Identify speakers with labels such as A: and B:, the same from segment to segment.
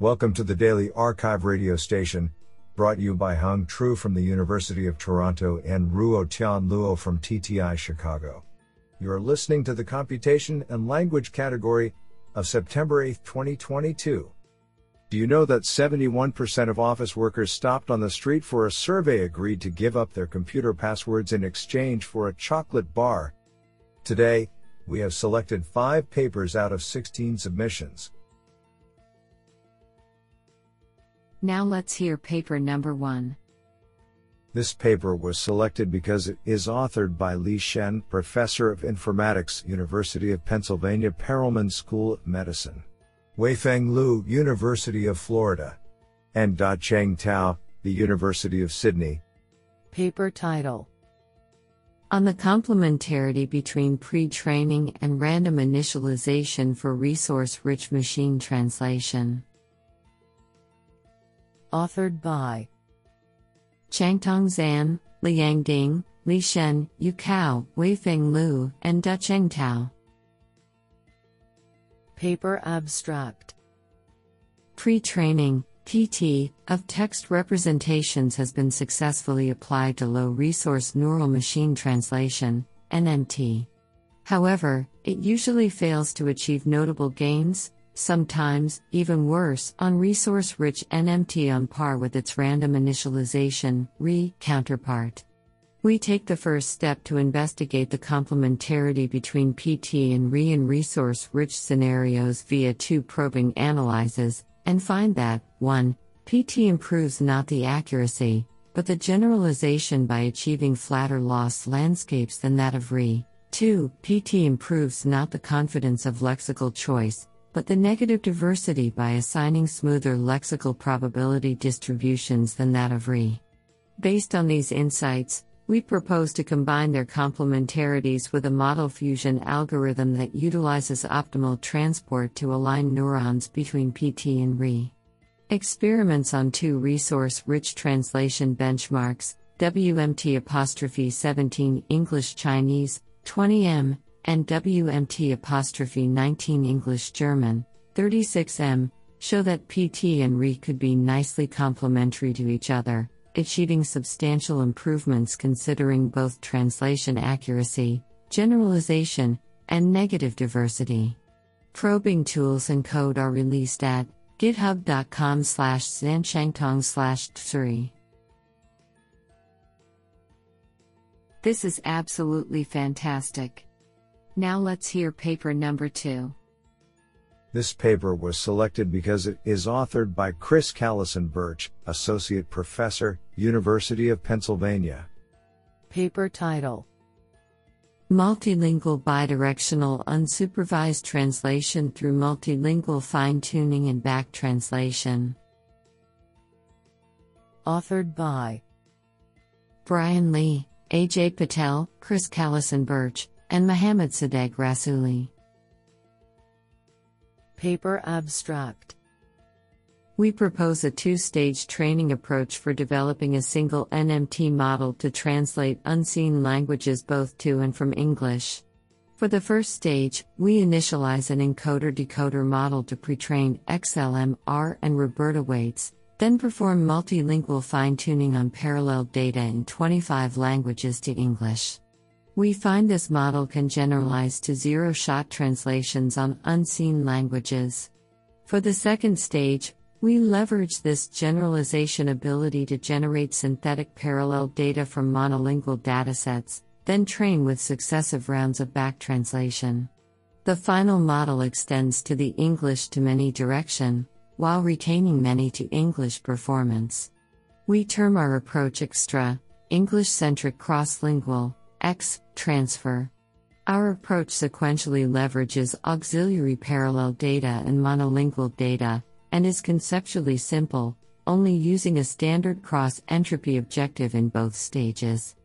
A: Welcome to the Daily Archive radio station, brought you by Hung Tru from the University of Toronto and Ruo Tian Luo from TTI Chicago. You are listening to the Computation and Language category of September 8, 2022. Do you know that 71% of office workers stopped on the street for a survey agreed to give up their computer passwords in exchange for a chocolate bar? Today, we have selected 5 papers out of 16 submissions.
B: Now let's hear paper number one.
A: This paper was selected because it is authored by Li Shen, Professor of Informatics, University of Pennsylvania Perelman School of Medicine. Weifeng Lu, University of Florida. And Da-Cheng Tao, the University of Sydney.
B: Paper title On the complementarity between pre training and random initialization for resource rich machine translation authored by Changtong Zan, Liang Ding, Li Shen, Yu Cao, Weifeng Liu, and Da-Cheng Tao. Paper Abstract Pre training, PT, of text representations has been successfully applied to low resource neural machine translation, NMT. However, it usually fails to achieve notable gains, sometimes, even worse, on resource rich NMT on par with its random initialization RE counterpart. We take the first step to investigate the complementarity between PT and RE in resource rich scenarios via two probing analyses, and find that 1. PT improves not the accuracy, but the generalization by achieving flatter loss landscapes than that of RE. 2. PT improves not the confidence of lexical choice, but the negative diversity by assigning smoother lexical probability distributions than that of RE. Based on these insights, we propose to combine their complementarities with a model fusion algorithm that utilizes optimal transport to align neurons between PT and RE. Experiments on two resource rich translation benchmarks, WMT apostrophe 17 English Chinese, 20M, and WMT apostrophe 19 English German, 36M, show that PT and RE could be nicely complementary to each other, achieving substantial improvements considering both translation accuracy, generalization, and negative diversity. Probing tools and code are released at github.com slash zanshangtong slash 3. This is absolutely fantastic. Now let's hear paper number two.
A: This paper was selected because it is authored by Chris Callison Burch, Associate Professor, University of Pennsylvania.
B: Paper title Multilingual Bidirectional Unsupervised Translation through Multilingual Fine Tuning and Back Translation. Authored by Bryan Li, Ajay Patel, Chris Callison Burch, and Mohammad Sadegh Rasooli. Paper Abstract We propose a two stage training approach for developing a single NMT model to translate unseen languages both to and from English. For the first stage, we initialize an encoder decoder model to pre train XLM, R, and RoBERTa weights, then perform multilingual fine tuning on parallel data in 25 languages to English. We find this model can generalize to zero shot translations on unseen languages. For the second stage, we leverage this generalization ability to generate synthetic parallel data from monolingual datasets, then train with successive rounds of back translation. The final model extends to the English to many direction, while retaining many to English performance. We term our approach extra, English centric cross lingual X transfer. Our approach sequentially leverages auxiliary parallel data and monolingual data, and is conceptually simple, only using a standard cross entropy objective in both stages.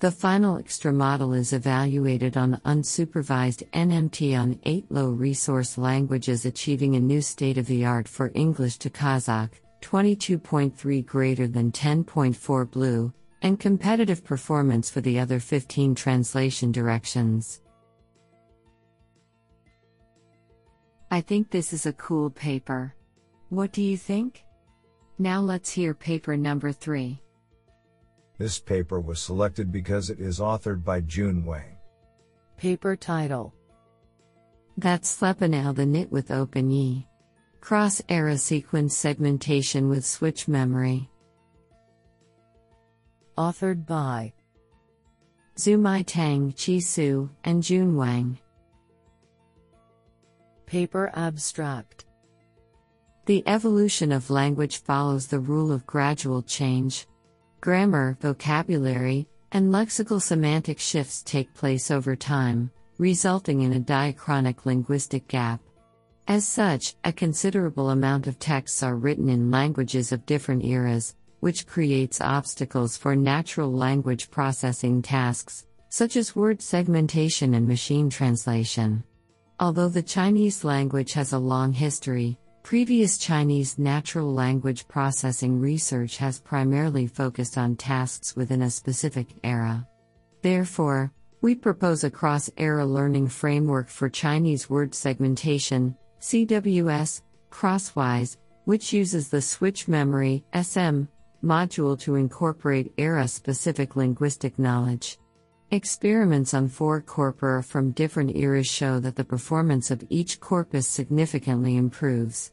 B: The final extra model is evaluated on unsupervised NMT on eight low resource languages, achieving a new state of the art for English to Kazakh, 22.3 greater than 10.4 BLEU, and competitive performance for the other 15 translation directions. I think this is a cool paper. What do you think? Now let's hear paper number 3.
A: This paper was selected because it is authored by Jun Wang.
C: Paper title
B: That's Slepanel the knit with OpenYi. Cross era sequence segmentation with switch memory.
C: Authored by
B: Zumai Tang, Chi Su, and Jun Wang.
C: Paper abstract
B: The evolution of language follows the rule of gradual change. Grammar, vocabulary, and lexical semantic shifts take place over time, resulting in a diachronic linguistic gap. As such, a considerable amount of texts are written in languages of different eras, which creates obstacles for natural language processing tasks, such as word segmentation and machine translation. Although the Chinese language has a long history, previous Chinese natural language processing research has primarily focused on tasks within a specific era. Therefore, we propose a cross era learning framework for Chinese word segmentation, CWS, Crosswise, which uses the switch memory, SM, module to incorporate era specific linguistic knowledge. Experiments on four corpora from different eras show that the performance of each corpus significantly improves.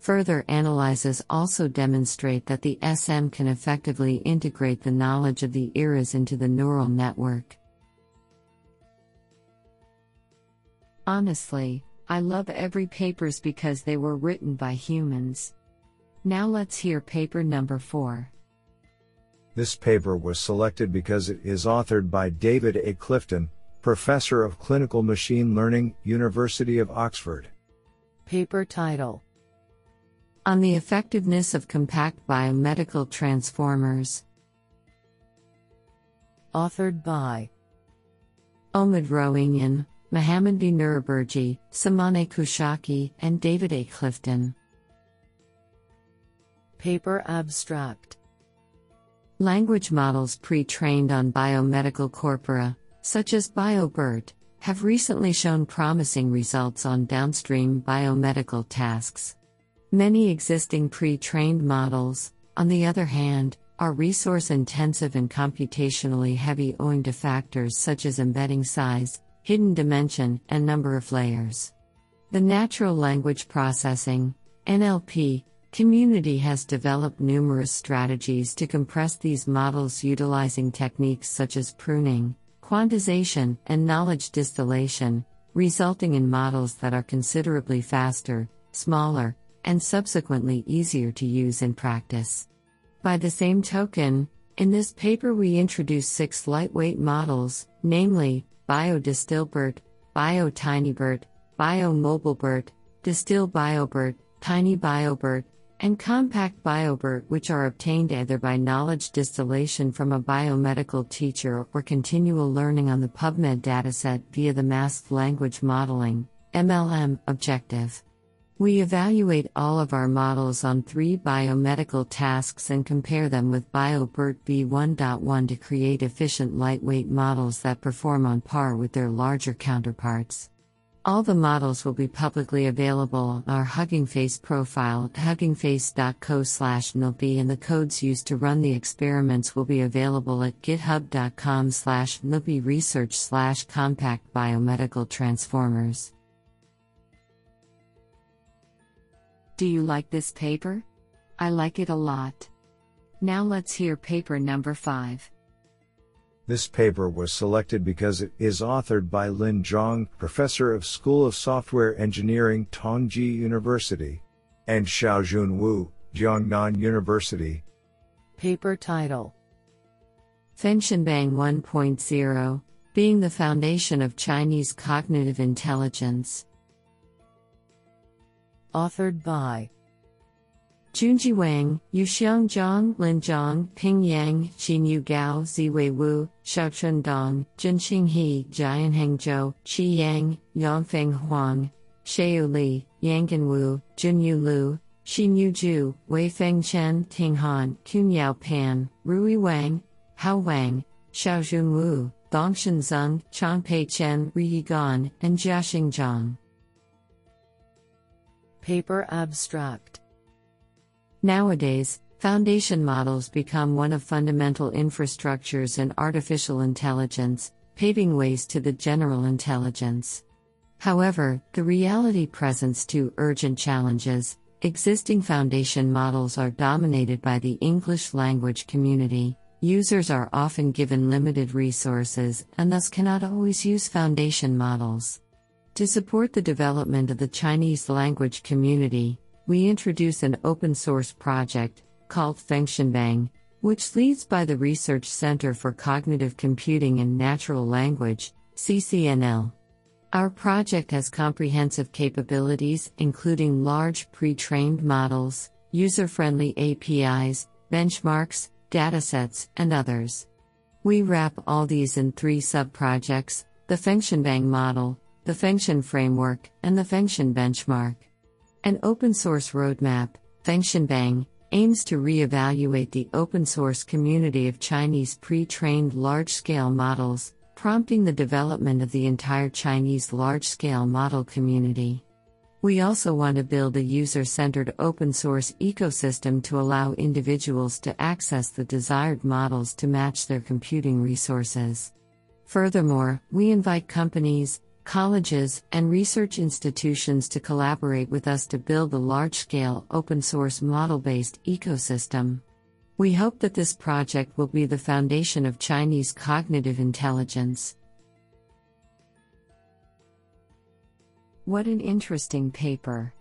B: Further analyses also demonstrate that the SM can effectively integrate the knowledge of the eras into the neural network. Honestly, I love every papers because they were written by humans. Now let's hear paper number 4.
A: This paper was selected because it is authored by David A. Clifton, Professor of Clinical Machine Learning, University of Oxford.
C: Paper title
B: On the effectiveness of compact biomedical transformers.
C: Authored by
B: Omid Rohanian, Mohammadmahdi Nouriborji, Samaneh Kouchaki, and David A. Clifton.
C: Paper abstract
B: Language models pre trained on biomedical corpora, such as BioBERT, have recently shown promising results on downstream biomedical tasks. Many existing pre trained models, on the other hand, are resource intensive and computationally heavy owing to factors such as embedding size, hidden dimension, and number of layers. The natural language processing, NLP, community has developed numerous strategies to compress these models utilizing techniques such as pruning, quantization, and knowledge distillation, resulting in models that are considerably faster, smaller, and subsequently easier to use in practice. By the same token, in this paper we introduce six lightweight models, namely BioDistilBERT, BioTinyBERT, BioMobileBERT, DistilBioBERT, TinyBioBERT, and compact BioBERT, which are obtained either by knowledge distillation from a biomedical teacher or continual learning on the PubMed dataset via the Masked Language Modeling MLM objective. We evaluate all of our models on three biomedical tasks and compare them with BioBERT v1.1 to create efficient lightweight models that perform on par with their larger counterparts. All the models will be publicly available on our Hugging Face profile at huggingface.co slash NLP and the codes used to run the experiments will be available at github.com slash NLP research slash compact biomedical transformers. Do you like this paper? I like it a lot. Now let's hear paper number 5.
A: This paper was selected because it is authored by Lin Zhang, professor of School of Software Engineering, Tongji University, and Xiaojun Wu, Jiangnan University.
C: Paper title
B: Fengshenbang 1.0 Being the Foundation of Chinese Cognitive Intelligence.
C: Authored by
B: Junjie Wang, Yuxiang Zhang, Lin Zhang, Ping Yang, Xinyu Gao, Ziwei Wu, Xiaoqun Dong, Junqing He, Jianheng Zhuo, Qi Yang, Yongfeng Huang, Xiao Li, Yanghan Wu, Junyu Lu, Xin Xinyu Zhu, Weifeng Chen, Ting Han, Kunhao Pan, Rui Wang, Hao Wang, Xiaojun Wu, Dongshan Zeng, Chongpei Chen, Ri Gan, and Jiaxing Zhang.
C: Paper abstract
B: Nowadays, foundation models become one of fundamental infrastructures in artificial intelligence, paving ways to the general intelligence. However, the reality presents two urgent challenges. Existing foundation models are dominated by the English language community. Users are often given limited resources and thus cannot always use foundation models. To support the development of the Chinese language community, we introduce an open source project called Fengshenbang, which leads by the Research Center for Cognitive Computing and Natural Language, CCNL. Our project has comprehensive capabilities, including large pre trained models, user friendly APIs, benchmarks, datasets, and others. We wrap all these in three sub projects the Fengshenbang model, the Fengshen framework, and the Fengshen benchmark. An open source roadmap, Fengshenbang, aims to re-evaluate the open source community of Chinese pre-trained large-scale models, prompting the development of the entire Chinese large scale model community. We also want to build a user centered open source ecosystem to allow individuals to access the desired models to match their computing resources. Furthermore, we invite companies, colleges, and research institutions to collaborate with us to build a large scale open source model based ecosystem. We hope that this project will be the foundation of Chinese cognitive intelligence. What an interesting paper!